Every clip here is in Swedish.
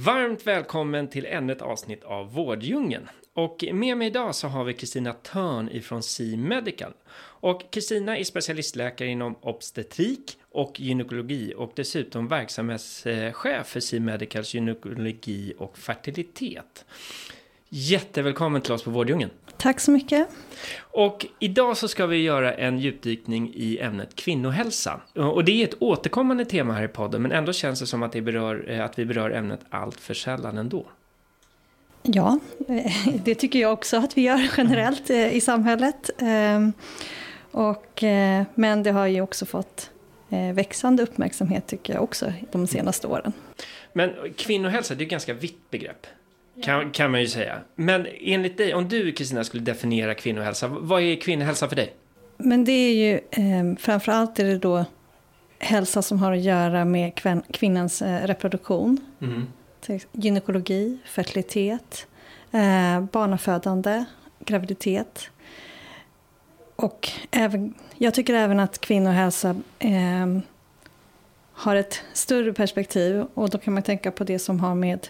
Varmt välkommen till ännu ett avsnitt av Vårddjungeln. Och med mig idag så har vi Kristina Törn ifrån C Medical. Och Kristina är specialistläkare inom obstetrik och gynekologi och dessutom verksamhetschef för C Medicals gynekologi och fertilitet. Jättevälkommen till oss på Vårddjungeln. Tack så mycket. Och idag så ska vi göra en djupdykning i ämnet kvinnohälsa. Och det är ett återkommande tema här i podden, men ändå känns det som att, det berör, att vi berör ämnet allt för sällan ändå. Ja, det tycker jag också att vi gör generellt eh, i samhället. Ehm, och, eh, men det har ju också fått eh, växande uppmärksamhet tycker jag också de senaste åren. Men kvinnohälsa, det är ett ganska vitt begrepp. Kan, kan man ju säga. Men enligt dig, om du Kristina skulle definiera kvinnohälsa, vad är kvinnohälsa för dig? Men det är ju eh, framförallt är det då hälsa som har att göra med kvin kvinnans eh, reproduktion. Mm. Gynekologi, fertilitet, eh, barnafödande, graviditet. Och även, jag tycker även att kvinnohälsa eh, har ett större perspektiv. Och då kan man tänka på det som har med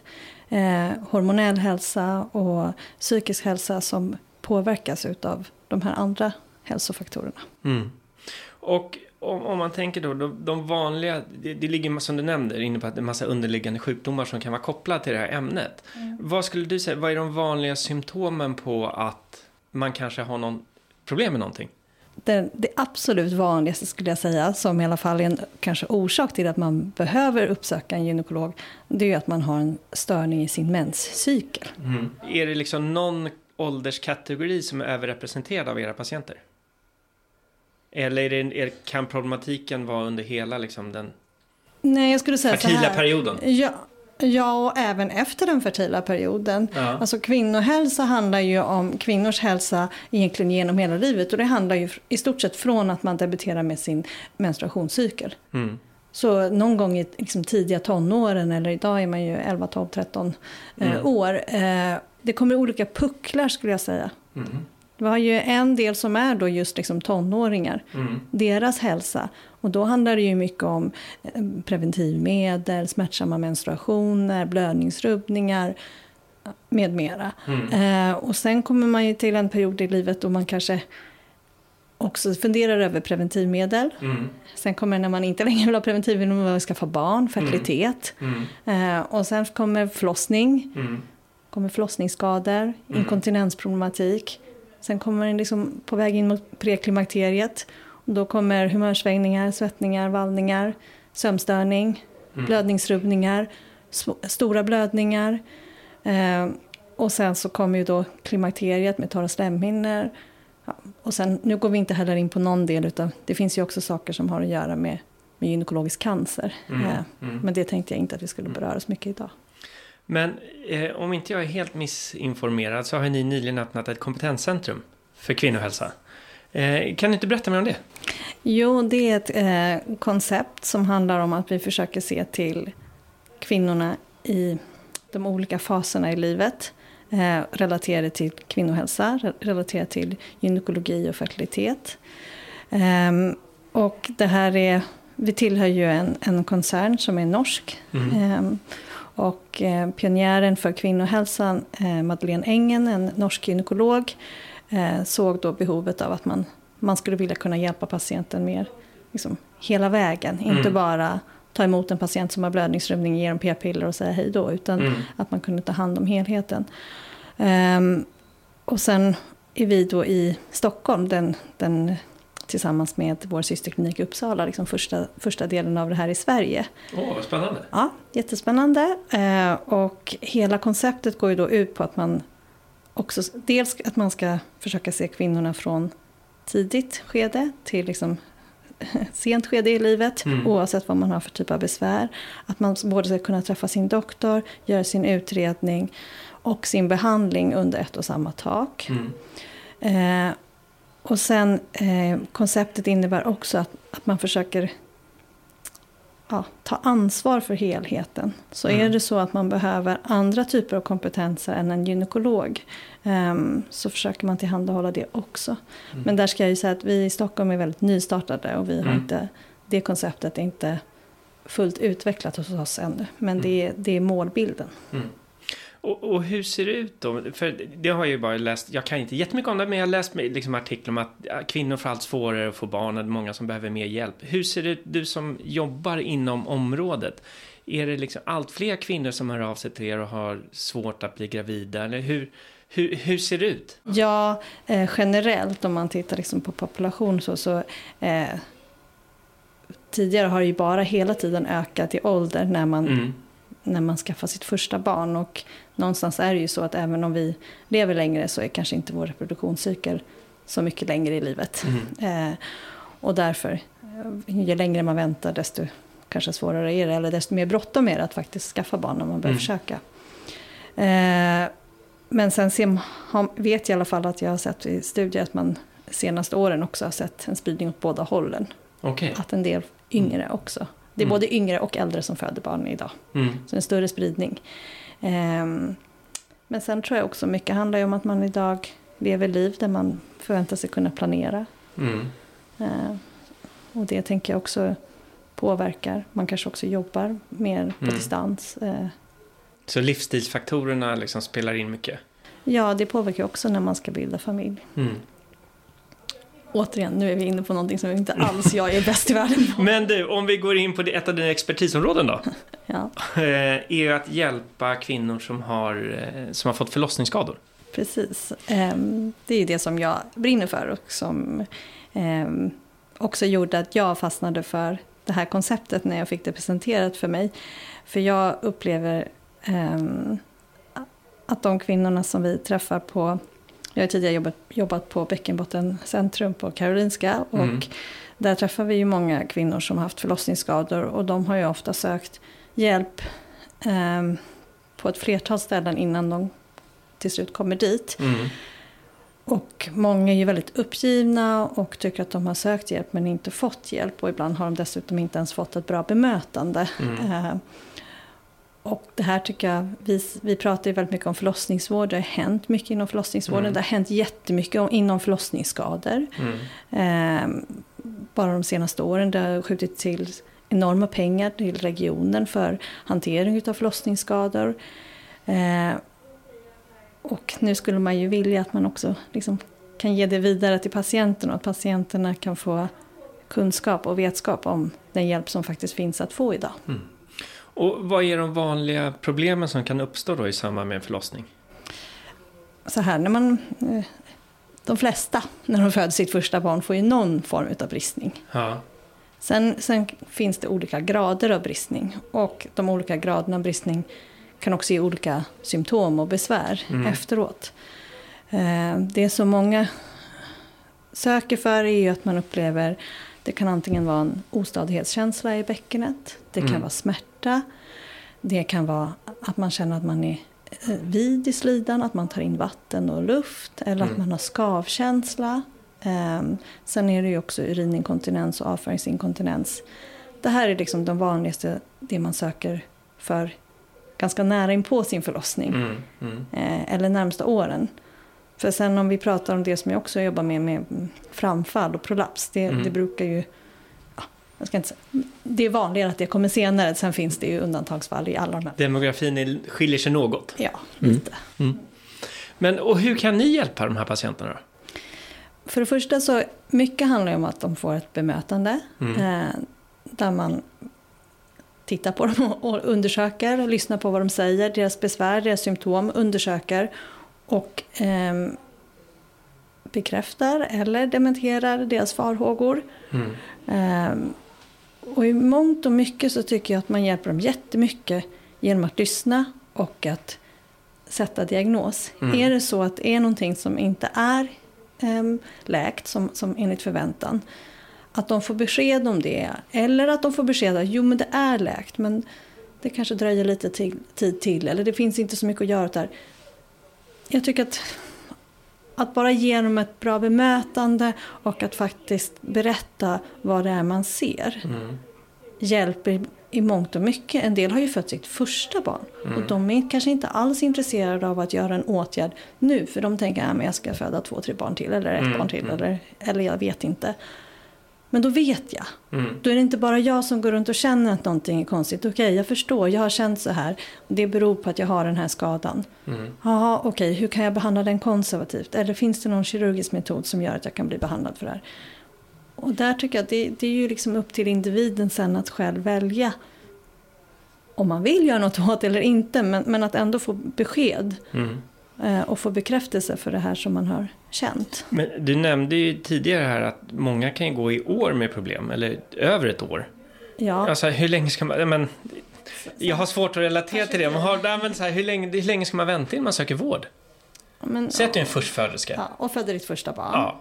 eh, hormonell hälsa och psykisk hälsa som påverkas av de här andra hälsofaktorerna. Mm. Och om, om, man tänker då, de, de vanliga, det, det, ligger som du nämnde inne på att det är massa underliggande sjukdomar som kan vara kopplade till det här ämnet. Mm. Vad skulle du säga, vad är de vanliga symptomen på att man kanske har någon problem med någonting? Det, det, absolut vanligaste skulle jag säga, som i alla fall är en kanske orsak till att man behöver uppsöka en gynekolog, det är att man har en störning i sin menscykel. Mm. Är det liksom någon ålderskategori som är överrepresenterad av era patienter? Eller är det, är, kan problematiken vara under hela liksom, den Nej, jag skulle säga fertila så här. perioden? Ja, Ja, och även efter den fertila perioden. Ja. Alltså kvinnohälsa handlar ju om kvinnors hälsa egentligen genom hela livet. Och det handlar ju i stort sett från att man debuterar med sin menstruationscykel. Mm. Så någon gång i liksom, tidiga tonåren, eller idag är man ju 11, 12, 13 mm. eh, år. Eh, det kommer olika pucklar skulle jag säga. Mm. Vi har ju en del som är då just liksom tonåringar, mm. deras hälsa. Och då handlar det ju mycket om eh, preventivmedel, smärtsamma menstruationer, blödningsrubbningar med mera. Mm. Eh, och sen kommer man ju till en period i livet då man kanske också funderar över preventivmedel. Mm. Sen kommer när man inte längre vill ha preventivmedel, man vill skaffa barn, fertilitet. Mm. Mm. Eh, och sen kommer förlossning, mm. kommer förlossningsskador, mm. inkontinensproblematik. Sen kommer man liksom på väg in mot preklimakteriet. Och då kommer humörsvängningar, svettningar, vallningar, sömnstörning, mm. blödningsrubbningar, stora blödningar. Eh, och sen så kommer ju då klimakteriet med torra slemhinnor. Ja, och sen, nu går vi inte heller in på någon del utav, det finns ju också saker som har att göra med, med gynekologisk cancer. Mm. Eh, mm. Men det tänkte jag inte att vi skulle beröra så mycket idag. Men eh, om inte jag är helt missinformerad så har ni nyligen öppnat ett kompetenscentrum för kvinnohälsa. Eh, kan du inte berätta mer om det? Jo, det är ett eh, koncept som handlar om att vi försöker se till kvinnorna i de olika faserna i livet. Eh, relaterade till kvinnohälsa, relaterade till gynekologi och fertilitet. Eh, och det här är, vi tillhör ju en, en koncern som är norsk. Mm. Och eh, pionjären för kvinnohälsan, eh, Madeleine Engen, en norsk gynekolog, eh, såg då behovet av att man, man skulle vilja kunna hjälpa patienten mer liksom, hela vägen. Mm. Inte bara ta emot en patient som har blödningsrubbning, ge dem p-piller och säga hej då. Utan mm. att man kunde ta hand om helheten. Um, och sen är vi då i Stockholm, den, den tillsammans med vår systerklinik i Uppsala, liksom första, första delen av det här i Sverige. Åh, oh, spännande! Ja, jättespännande. Eh, och hela konceptet går ju då ut på att man också, dels att man ska försöka se kvinnorna från tidigt skede till liksom sent skede i livet, mm. oavsett vad man har för typ av besvär. Att man både ska kunna träffa sin doktor, göra sin utredning och sin behandling under ett och samma tak. Mm. Eh, och sen eh, konceptet innebär också att, att man försöker ja, ta ansvar för helheten. Så mm. är det så att man behöver andra typer av kompetenser än en gynekolog um, så försöker man tillhandahålla det också. Mm. Men där ska jag ju säga att vi i Stockholm är väldigt nystartade och vi har mm. inte, det konceptet är inte fullt utvecklat hos oss ännu. Men mm. det, är, det är målbilden. Och, och, hur ser det ut då? För det har jag ju bara läst, jag kan inte jättemycket om det, men jag har läst liksom artiklar om att kvinnor får allt svårare att få barn och många som behöver mer hjälp. Hur ser det ut, du som jobbar inom området? Är det liksom allt fler kvinnor som hör av sig till er och har svårt att bli gravida? Eller hur, hur, hur ser det ut? Ja, eh, generellt om man tittar liksom på population så, så eh, tidigare har det ju bara hela tiden ökat i ålder när man mm när man skaffar sitt första barn. Och någonstans är det ju så att även om vi lever längre så är kanske inte vår reproduktionscykel så mycket längre i livet. Mm. Eh, och därför, eh, ju längre man väntar desto kanske svårare är det, eller desto mer bråttom är det att faktiskt skaffa barn om man börjar mm. försöka. Eh, men sen ser, vet jag i alla fall att jag har sett i studier att man senaste åren också har sett en spridning åt båda hållen. Okay. Att en del yngre mm. också det är mm. både yngre och äldre som föder barn idag. Mm. Så en större spridning. Um, men sen tror jag också mycket handlar om att man idag lever liv där man förväntar sig kunna planera. Mm. Uh, och det tänker jag också påverkar. Man kanske också jobbar mer på mm. distans. Uh, så livsstilsfaktorerna liksom spelar in mycket? Ja, det påverkar också när man ska bilda familj. Mm återigen, nu är vi inne på någonting som inte alls jag är bäst i världen på. Men du, om vi går in på ett av dina expertisområden då. ja. Eh, är ju att hjälpa kvinnor som har, eh, som har fått förlossningsskador. Precis. Ehm, det är det som jag brinner för och som ehm, också gjorde att jag fastnade för det här konceptet när jag fick det presenterat för mig. För jag upplever ehm, att de kvinnorna som vi träffar på jag har tidigare jobbat, jobbat på Bäckenbottencentrum på Karolinska. Och mm. där träffar vi ju många kvinnor som har haft förlossningsskador. Och de har ju ofta sökt hjälp eh, på ett flertal ställen innan de till slut kommer dit. Mm. Och många är ju väldigt uppgivna och tycker att de har sökt hjälp men inte fått hjälp. Och ibland har de dessutom inte ens fått ett bra bemötande. Mm. Eh, och det här tycker jag, vi, vi pratar ju väldigt mycket om förlossningsvård. Det har hänt mycket inom förlossningsvården. Mm. Det har hänt jättemycket om, inom förlossningsskador. Mm. Eh, bara de senaste åren. Det har skjutit till enorma pengar till regionen för hantering av förlossningsskador. Eh, och nu skulle man ju vilja att man också liksom kan ge det vidare till patienterna och att patienterna kan få kunskap och vetskap om den hjälp som faktiskt finns att få idag. Mm. Och vad är de vanliga problemen som kan uppstå då i samband med en förlossning? Så här, när man... Eh, de flesta, när de föder sitt första barn, får ju någon form av bristning. Ja. Sen, sen finns det olika grader av bristning. Och de olika graderna av bristning kan också ge olika symptom och besvär mm. efteråt. Eh, det som många söker för är ju att man upplever det kan antingen vara en ostadighetskänsla i bäckenet. Det kan mm. vara smärta. Det kan vara att man känner att man är eh, vid i slidan, att man tar in vatten och luft. Eller mm. att man har skavkänsla. Um, sen är det ju också urininkontinens och avföringsinkontinens. Det här är liksom de vanligaste, det man söker för ganska nära in på sin förlossning. Mm. Mm. Eh, eller närmsta åren. För sen om vi pratar om det som jag också jobbar med, med framfall och prolaps. Det, mm. det brukar ju... Ja, jag ska inte säga, det är vanligare att det kommer senare. Sen finns det ju undantagsfall i alla de här. Demografin skiljer sig något? Ja, mm. lite. Mm. Men och hur kan ni hjälpa de här patienterna då? För det första så, mycket handlar om att de får ett bemötande. Mm. Eh, där man tittar på dem och undersöker, och lyssnar på vad de säger, deras besvär, deras symptom, undersöker och eh, bekräftar eller dementerar deras farhågor. Mm. Eh, och i mångt och mycket så tycker jag att man hjälper dem jättemycket genom att lyssna och att sätta diagnos. Mm. Är det så att det är någonting som inte är eh, läkt som, som enligt förväntan att de får besked om det. Eller att de får besked att jo men det är läkt men det kanske dröjer lite till, tid till. Eller det finns inte så mycket att göra där. Jag tycker att att bara ge dem ett bra bemötande och att faktiskt berätta vad det är man ser mm. hjälper i mångt och mycket. En del har ju fött sitt första barn mm. och de är kanske inte alls intresserade av att göra en åtgärd nu för de tänker att jag ska föda två, tre barn till eller ett mm. barn till mm. eller, eller jag vet inte. Men då vet jag. Mm. Då är det inte bara jag som går runt och känner att någonting är konstigt. Okej, okay, jag förstår, jag har känt så här. Det beror på att jag har den här skadan. Mm. okej, okay, hur kan jag behandla den konservativt? Eller finns det någon kirurgisk metod som gör att jag kan bli behandlad för det här? Och där tycker jag att det, det är ju liksom upp till individen sen att själv välja om man vill göra något åt det eller inte. Men, men att ändå få besked. Mm. Eh, och få bekräftelse för det här som man har känt. Men du nämnde ju tidigare här att många kan gå i år med problem, eller över ett år. Ja. Alltså hur länge ska man, men, jag har svårt att relatera till det, man har, men så här, hur, länge, hur länge ska man vänta innan man söker vård? Men, Säg att du är en förstföderska. Ja, och föder ditt första barn. Ja.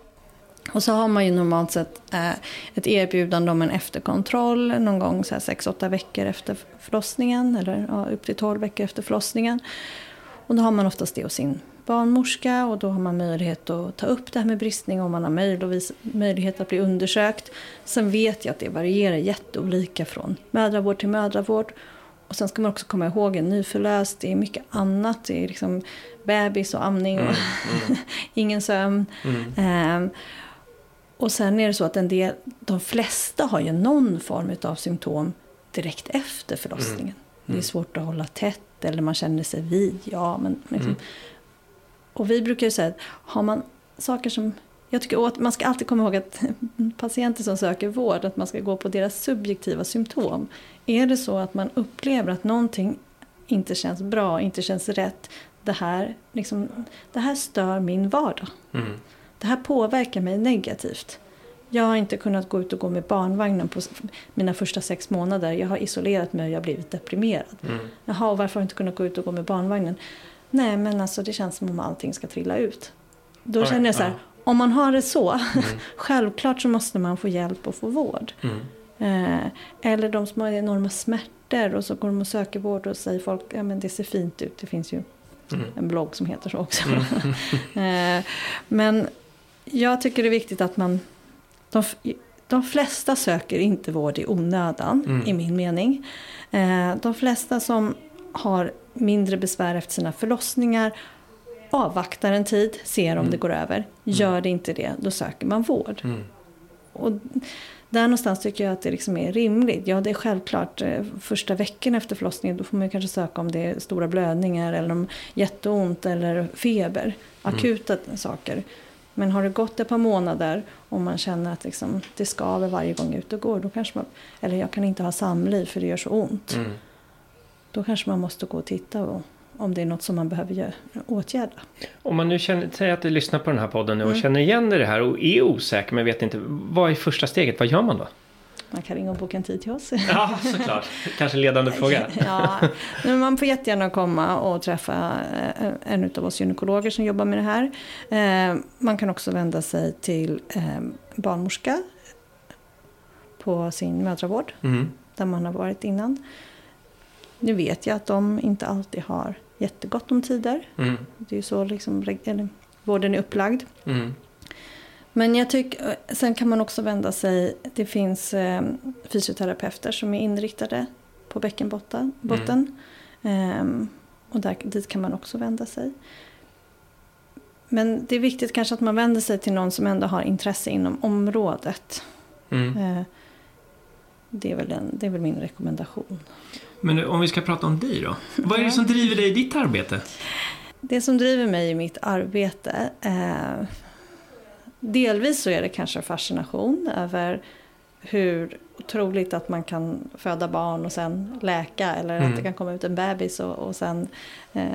Och så har man ju normalt sett eh, ett erbjudande om en efterkontroll någon gång 6-8 veckor efter förlossningen eller ja, upp till 12 veckor efter förlossningen. Och då har man oftast det hos sin barnmorska och då har man möjlighet att ta upp det här med bristning och man har möjlighet att bli undersökt. Sen vet jag att det varierar jätteolika från mödravård till mödravård. Och sen ska man också komma ihåg en nyförlöst, det är mycket annat. Det är liksom bebis och amning och mm, mm. ingen sömn. Mm. Um, och sen är det så att en del, de flesta har ju någon form av symptom direkt efter förlossningen. Det är mm. svårt att hålla tätt eller man känner sig vid. Ja, men liksom. Mm. Och vi brukar ju säga att har man saker som jag tycker att man ska alltid komma ihåg att patienter som söker vård, att man ska gå på deras subjektiva symptom. Är det så att man upplever att någonting inte känns bra, inte känns rätt, det här, liksom, det här stör min vardag. Mm. Det här påverkar mig negativt. Jag har inte kunnat gå ut och gå med barnvagnen på mina första sex månader. Jag har isolerat mig och jag har blivit deprimerad. Mm. Jaha, varför har jag inte kunnat gå ut och gå med barnvagnen? Nej, men alltså det känns som om allting ska trilla ut. Då känner jag så här, om man har det så, mm. självklart så måste man få hjälp och få vård. Mm. Eh, eller de som har enorma smärtor och så går de och söker vård och säger folk, ja men det ser fint ut, det finns ju mm. en blogg som heter så också. Mm. eh, men jag tycker det är viktigt att man de, de flesta söker inte vård i onödan, mm. i min mening. Eh, de flesta som har mindre besvär efter sina förlossningar avvaktar en tid, ser om mm. det går över. Mm. Gör det inte det, då söker man vård. Mm. Och där någonstans tycker jag att det liksom är rimligt. Ja, det är självklart eh, första veckan efter förlossningen då får man kanske söka om det är stora blödningar eller om jätteont eller feber. Mm. Akuta saker. Men har det gått ett par månader och man känner att liksom, det skaver varje gång ut och går. Då kanske man, eller jag kan inte ha samliv för det gör så ont. Mm. Då kanske man måste gå och titta och, om det är något som man behöver göra, åtgärda. Om man nu känner, säger att du lyssnar på den här podden nu och mm. känner igen det här och är osäker men vet inte. Vad är första steget? Vad gör man då? Man kan ringa och boka en tid till oss. Ja, såklart. Kanske en ledande fråga. ja, men man får jättegärna komma och träffa eh, en av oss gynekologer som jobbar med det här. Eh, man kan också vända sig till eh, barnmorska på sin mödravård, mm. där man har varit innan. Nu vet jag att de inte alltid har jättegott om tider. Mm. Det är ju så liksom, eller, vården är upplagd. Mm. Men jag tycker, sen kan man också vända sig, det finns eh, fysioterapeuter som är inriktade på bäckenbotten. Mm. Eh, och där, dit kan man också vända sig. Men det är viktigt kanske att man vänder sig till någon som ändå har intresse inom området. Mm. Eh, det, är väl en, det är väl min rekommendation. Men om vi ska prata om dig då. Vad är det som driver dig i ditt arbete? Det som driver mig i mitt arbete eh, Delvis så är det kanske fascination över hur otroligt att man kan föda barn och sen läka eller mm. att det kan komma ut en bebis och, och sen eh,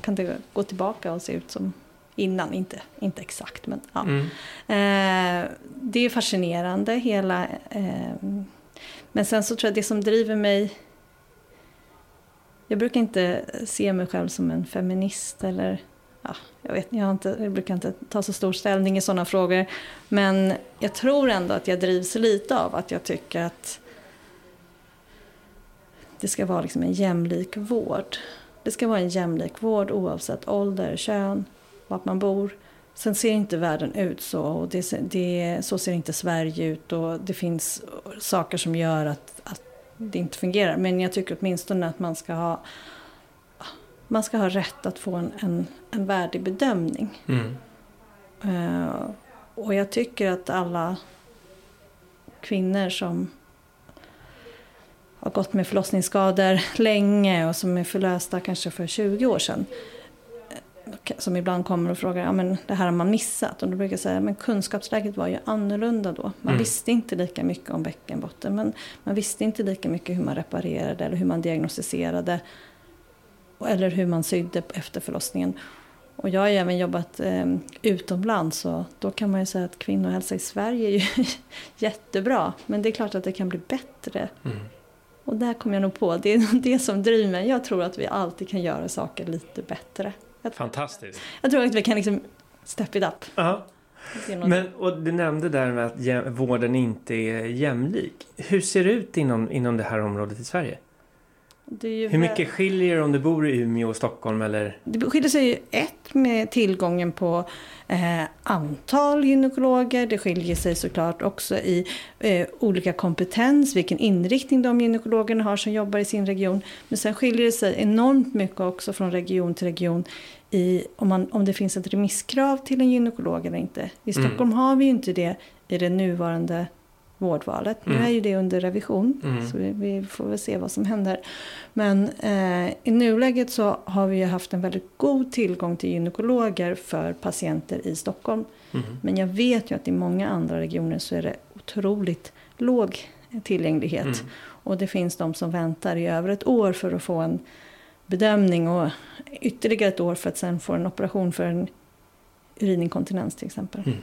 kan det gå tillbaka och se ut som innan, inte, inte exakt men ja. Mm. Eh, det är fascinerande hela eh, men sen så tror jag det som driver mig jag brukar inte se mig själv som en feminist eller ja, jag, vet, jag, inte, jag brukar inte ta så stor ställning i sådana frågor. Men jag tror ändå att jag drivs lite av att jag tycker att det ska vara liksom en jämlik vård. Det ska vara en jämlik vård oavsett ålder, kön, vart man bor. Sen ser inte världen ut så och det, det, så ser inte Sverige ut och det finns saker som gör att, att det inte fungerar. Men jag tycker åtminstone att man ska ha, man ska ha rätt att få en, en, en värdig bedömning. Mm. Uh, och jag tycker att alla kvinnor som har gått med förlossningsskador länge och som är förlösta kanske för 20 år sedan som ibland kommer och frågar, ja men det här har man missat. Och då brukar jag säga, men kunskapsläget var ju annorlunda då. Man mm. visste inte lika mycket om bäckenbotten, men man visste inte lika mycket hur man reparerade eller hur man diagnostiserade. Eller hur man sydde efter förlossningen. Och jag har även jobbat eh, utomlands och då kan man ju säga att kvinnohälsa i Sverige är ju jättebra. Men det är klart att det kan bli bättre. Mm. Och där kom jag nog på, det är det som driver mig. Jag tror att vi alltid kan göra saker lite bättre. Fantastiskt. Jag tror att vi kan liksom step it up. Ja. Men, och du nämnde där med att vården inte är jämlik. Hur ser det ut inom, inom det här området i Sverige? Hur mycket skiljer det om du bor i Umeå och Stockholm eller? Det skiljer sig ju ett med tillgången på eh, antal gynekologer. Det skiljer sig såklart också i eh, olika kompetens, vilken inriktning de gynekologerna har som jobbar i sin region. Men sen skiljer det sig enormt mycket också från region till region i om, man, om det finns ett remisskrav till en gynekolog eller inte. I mm. Stockholm mm. har vi ju inte det i det nuvarande vårdvalet. Mm. Nu är ju det under revision, mm. så vi, vi, får väl se vad som händer. Men eh, i nuläget så har vi ju haft en väldigt god tillgång till gynekologer för patienter i Stockholm. Mm. Men jag vet ju att i många andra regioner så är det otroligt låg tillgänglighet. Mm. Och det finns de som väntar i över ett år för att få en bedömning och ytterligare ett år för att sen få en operation för en urininkontinens till exempel. Mm.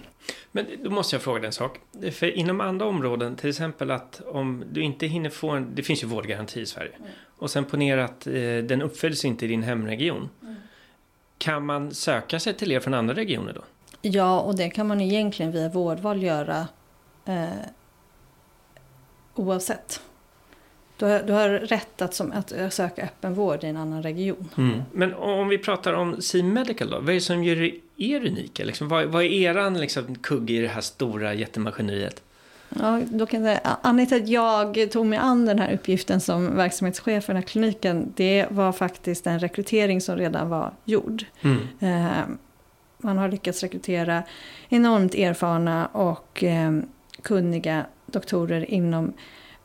Men då måste jag fråga dig en sak. För inom andra områden, till exempel att om du inte hinner få en, det finns ju vårdgaranti i Sverige. Mm. Och sen ponera att eh, den uppfylls inte i din hemregion. Mm. Kan man söka sig till er från andra regioner då? Ja, och det kan man egentligen via vårdval göra eh, oavsett. Du har, du har rätt att, som, att söka öppenvård i en annan region. Mm. Men om vi pratar om C-Medical då? Vad är det som gör er unika? Liksom, vad, vad är eran liksom, kugge i det här stora jättemaskineriet? Ja, då kan jag säga, anledningen till att jag tog mig an den här uppgiften som verksamhetschef för den här kliniken, det var faktiskt en rekrytering som redan var gjord. Mm. Eh, man har lyckats rekrytera enormt erfarna och eh, kunniga doktorer inom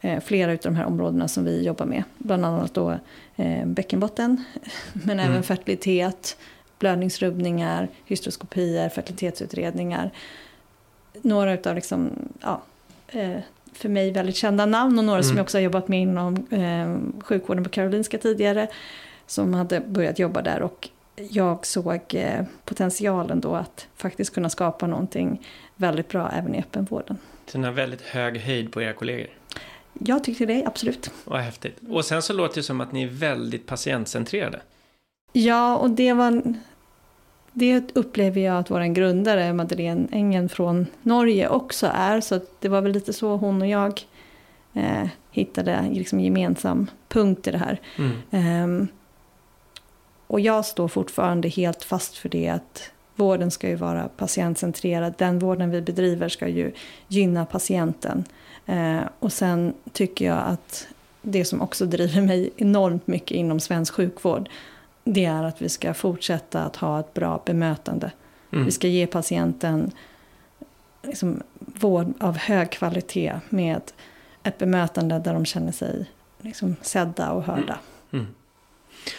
eh, flera av de här områdena som vi jobbar med. Bland annat då eh, bäckenbotten, men mm. även fertilitet, blödningsrubbningar, hystroskopier, fertilitetsutredningar. Några utav liksom, ja, eh, för mig väldigt kända namn och några mm. som jag också har jobbat med inom eh, sjukvården på Karolinska tidigare. Som hade börjat jobba där och jag såg eh, potentialen då att faktiskt kunna skapa någonting väldigt bra även i öppenvården. Så ni har väldigt hög höjd på era kollegor? Jag tyckte det, absolut. Vad häftigt. Och sen så låter det som att ni är väldigt patientcentrerade. Ja, och det var... Det upplever jag att vår grundare Madeleine Engen från Norge också är. Så det var väl lite så hon och jag eh, hittade liksom gemensam punkt i det här. Mm. Um, och jag står fortfarande helt fast för det att vården ska ju vara patientcentrerad. Den vården vi bedriver ska ju gynna patienten. Eh, och sen tycker jag att det som också driver mig enormt mycket inom svensk sjukvård det är att vi ska fortsätta att ha ett bra bemötande. Mm. Vi ska ge patienten liksom, vård av hög kvalitet med ett bemötande där de känner sig liksom, sedda och hörda. Mm. Mm.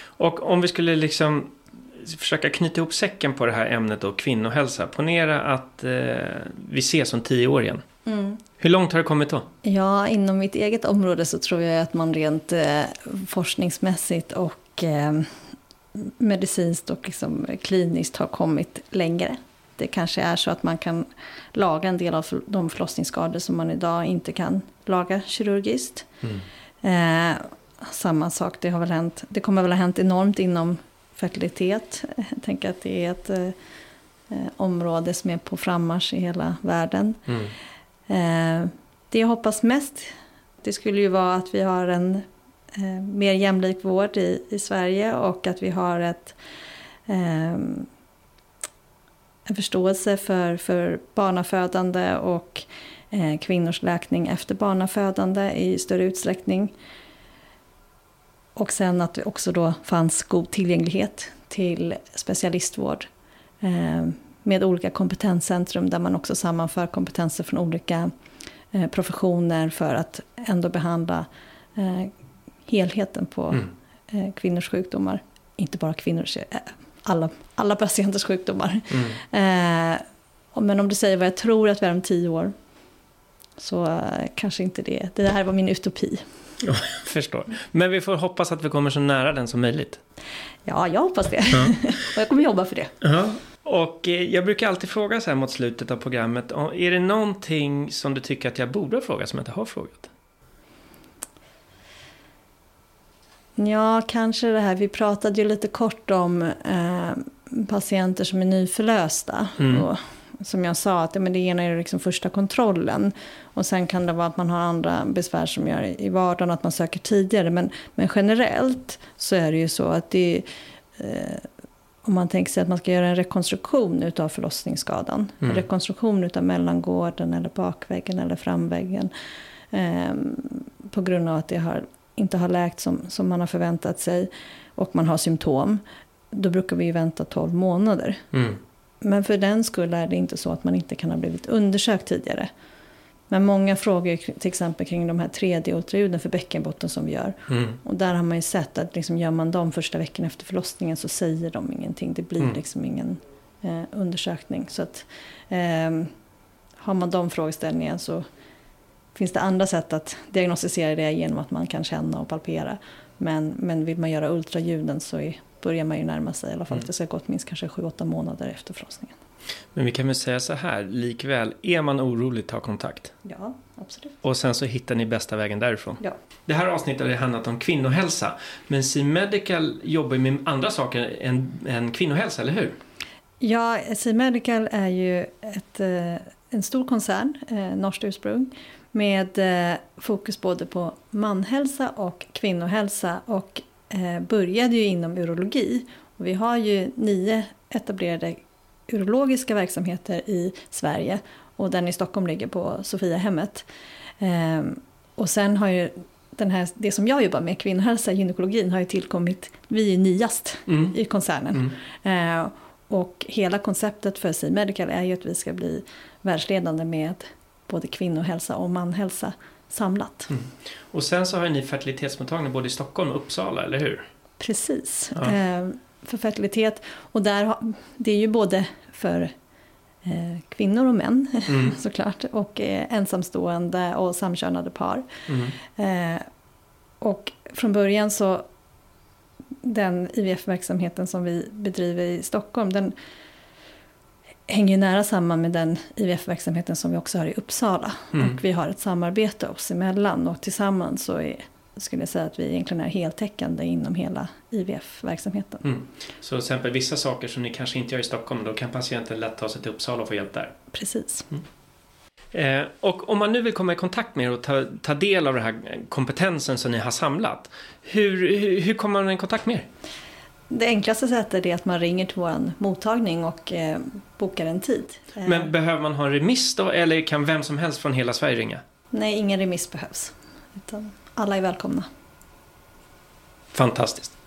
Och om vi skulle liksom försöka knyta ihop säcken på det här ämnet då, kvinnohälsa. Ponera att eh, vi ses om tio år igen. Mm. Hur långt har det kommit då? Ja, inom mitt eget område så tror jag att man rent eh, forskningsmässigt och eh, medicinskt och liksom kliniskt har kommit längre. Det kanske är så att man kan laga en del av de förlossningsskador som man idag inte kan laga kirurgiskt. Mm. Eh, samma sak, det, har väl hänt, det kommer väl ha hänt enormt inom fertilitet. Jag tänker att det är ett eh, område som är på frammarsch i hela världen. Mm. Eh, det jag hoppas mest det skulle ju vara att vi har en eh, mer jämlik vård i, i Sverige och att vi har ett, eh, en förståelse för, för barnafödande och eh, kvinnors läkning efter barnafödande i större utsträckning. Och sen att det också då fanns god tillgänglighet till specialistvård eh, med olika kompetenscentrum där man också sammanför kompetenser från olika eh, professioner för att ändå behandla eh, helheten på mm. Eh, kvinnors sjukdomar. Inte bara kvinnors, eh, alla, alla patienters sjukdomar. Mm. men om du säger vad jag tror att vi är om tio år så kanske inte det. Det här var min utopi. jag förstår. Men vi får hoppas att vi kommer så nära den som möjligt. Ja, jag hoppas det. Ja. och jag kommer jobba för det. Ja. Och jag brukar alltid fråga så här mot slutet av programmet. Är det någonting som du tycker att jag borde ha frågat som jag inte har frågat? Ja, kanske det här. Vi pratade ju lite kort om eh, patienter som är nyförlösta. Mm. Och som jag sa, att men det ena är liksom första kontrollen. Och sen kan det vara att man har andra besvär som gör i vardagen, att man söker tidigare. Men, men generellt så är det ju så att det eh, om man tänker sig att man ska göra en rekonstruktion utav förlossningsskadan. Mm. En rekonstruktion utav mellangården eller bakväggen eller framväggen. Eh, på grund av att det har inte har läkt som, som man har förväntat sig och man har symptom, då brukar vi ju vänta 12 månader. Mm. Men för den skull är det inte så att man inte kan ha blivit undersökt tidigare. Men många frågar till exempel kring de här 3D-ultraljuden för bäckenbotten som vi gör. Mm. Och där har man ju sett att liksom gör man dem första veckan efter förlossningen så säger de ingenting. Det blir mm. liksom ingen eh, undersökning. Så att eh, har man de frågeställningarna så finns det andra sätt att diagnostisera det genom att man kan känna och palpera. Men, men vill man göra ultraljuden så är, börjar man ju närma sig i alla fall mm. att det ska gått minst kanske 7-8 månader efter förlossningen. Men vi kan väl säga så här, likväl, är man orolig, ta kontakt. Ja, absolut. Och sen så hittar ni bästa vägen därifrån. Ja. Det här avsnittet har handlat om kvinnohälsa. Men C-Medical jobbar med andra saker än, än kvinnohälsa, eller hur? Ja, C-Medical är ju ett, eh, en stor koncern, eh, norskt ursprung med eh, fokus både på manhälsa och kvinnohälsa och eh, började ju inom urologi. Och vi har ju nio etablerade urologiska verksamheter i Sverige och den i Stockholm ligger på Sofiahemmet. Eh, och sen har ju den här, det som jag jobbar med, kvinnohälsa, gynekologin, har ju tillkommit, vi är nyast mm. i koncernen. Mm. Eh, och hela konceptet för C-Medical är ju att vi ska bli världsledande med både kvinnohälsa och manhälsa samlat. Mm. Och sen så har ni fertilitetsmottagning både i Stockholm och Uppsala, eller hur? Precis. Ja. Eh, för fertilitet. Och där, det är ju både för eh, kvinnor och män mm. såklart. Och eh, ensamstående och samkönade par. Mm. och från början så den IVF-verksamheten som vi bedriver i Stockholm, den hänger nära samman med den IVF-verksamheten som vi också har i Uppsala. Mm. Och vi har ett samarbete oss emellan och tillsammans så är, skulle jag säga att vi egentligen är heltäckande inom hela IVF-verksamheten. Mm. Så till exempel vissa saker som ni kanske inte gör i Stockholm, då kan patienten lätt ta sig till Uppsala och få hjälp där? Precis. Mm. Eh, och om man nu vill komma i kontakt med er och ta, ta del av den här kompetensen som ni har samlat, hur, hur, hur kommer man i kontakt med er? Det enklaste sättet är att man ringer till vår mottagning och eh, bokar en tid. Men eh. behöver man ha en remiss då eller kan vem som helst från hela Sverige ringa? Nej, ingen remiss behövs. Utan alla är välkomna. Fantastiskt.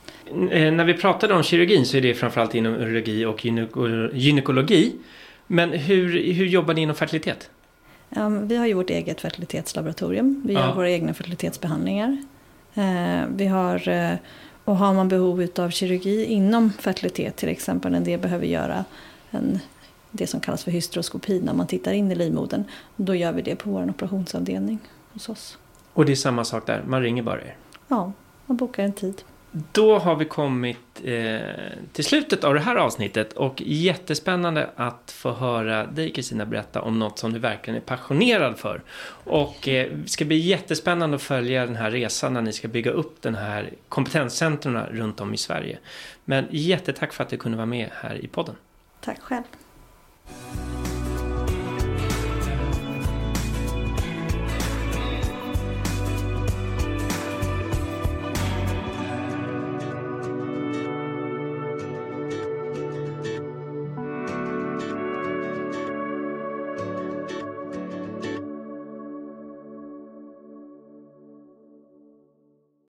Eh, när vi pratade om kirurgin så är det framförallt inom urologi och gynekologi. Men hur, hur jobbar ni inom fertilitet? Um, vi har ju vårt eget fertilitetslaboratorium. Vi ja. gör våra egna fertilitetsbehandlingar. Uh, vi har uh, och har man behov av kirurgi inom fertilitet till exempel, när det behöver göra en, det som kallas för hysteroskopi, när man tittar in i livmodern, då gör vi det på vår operationsavdelning hos oss. Och det är samma sak där, man ringer bara er? Ja, man bokar en tid. Då har vi kommit eh, till slutet av det här avsnittet och jättespännande att få höra dig Kristina berätta om något som du verkligen är passionerad för. Och eh, det ska bli jättespännande att följa den här resan när ni ska bygga upp den här kompetenscentren runt om i Sverige. Men jättetack för att du kunde vara med här i podden. Tack själv.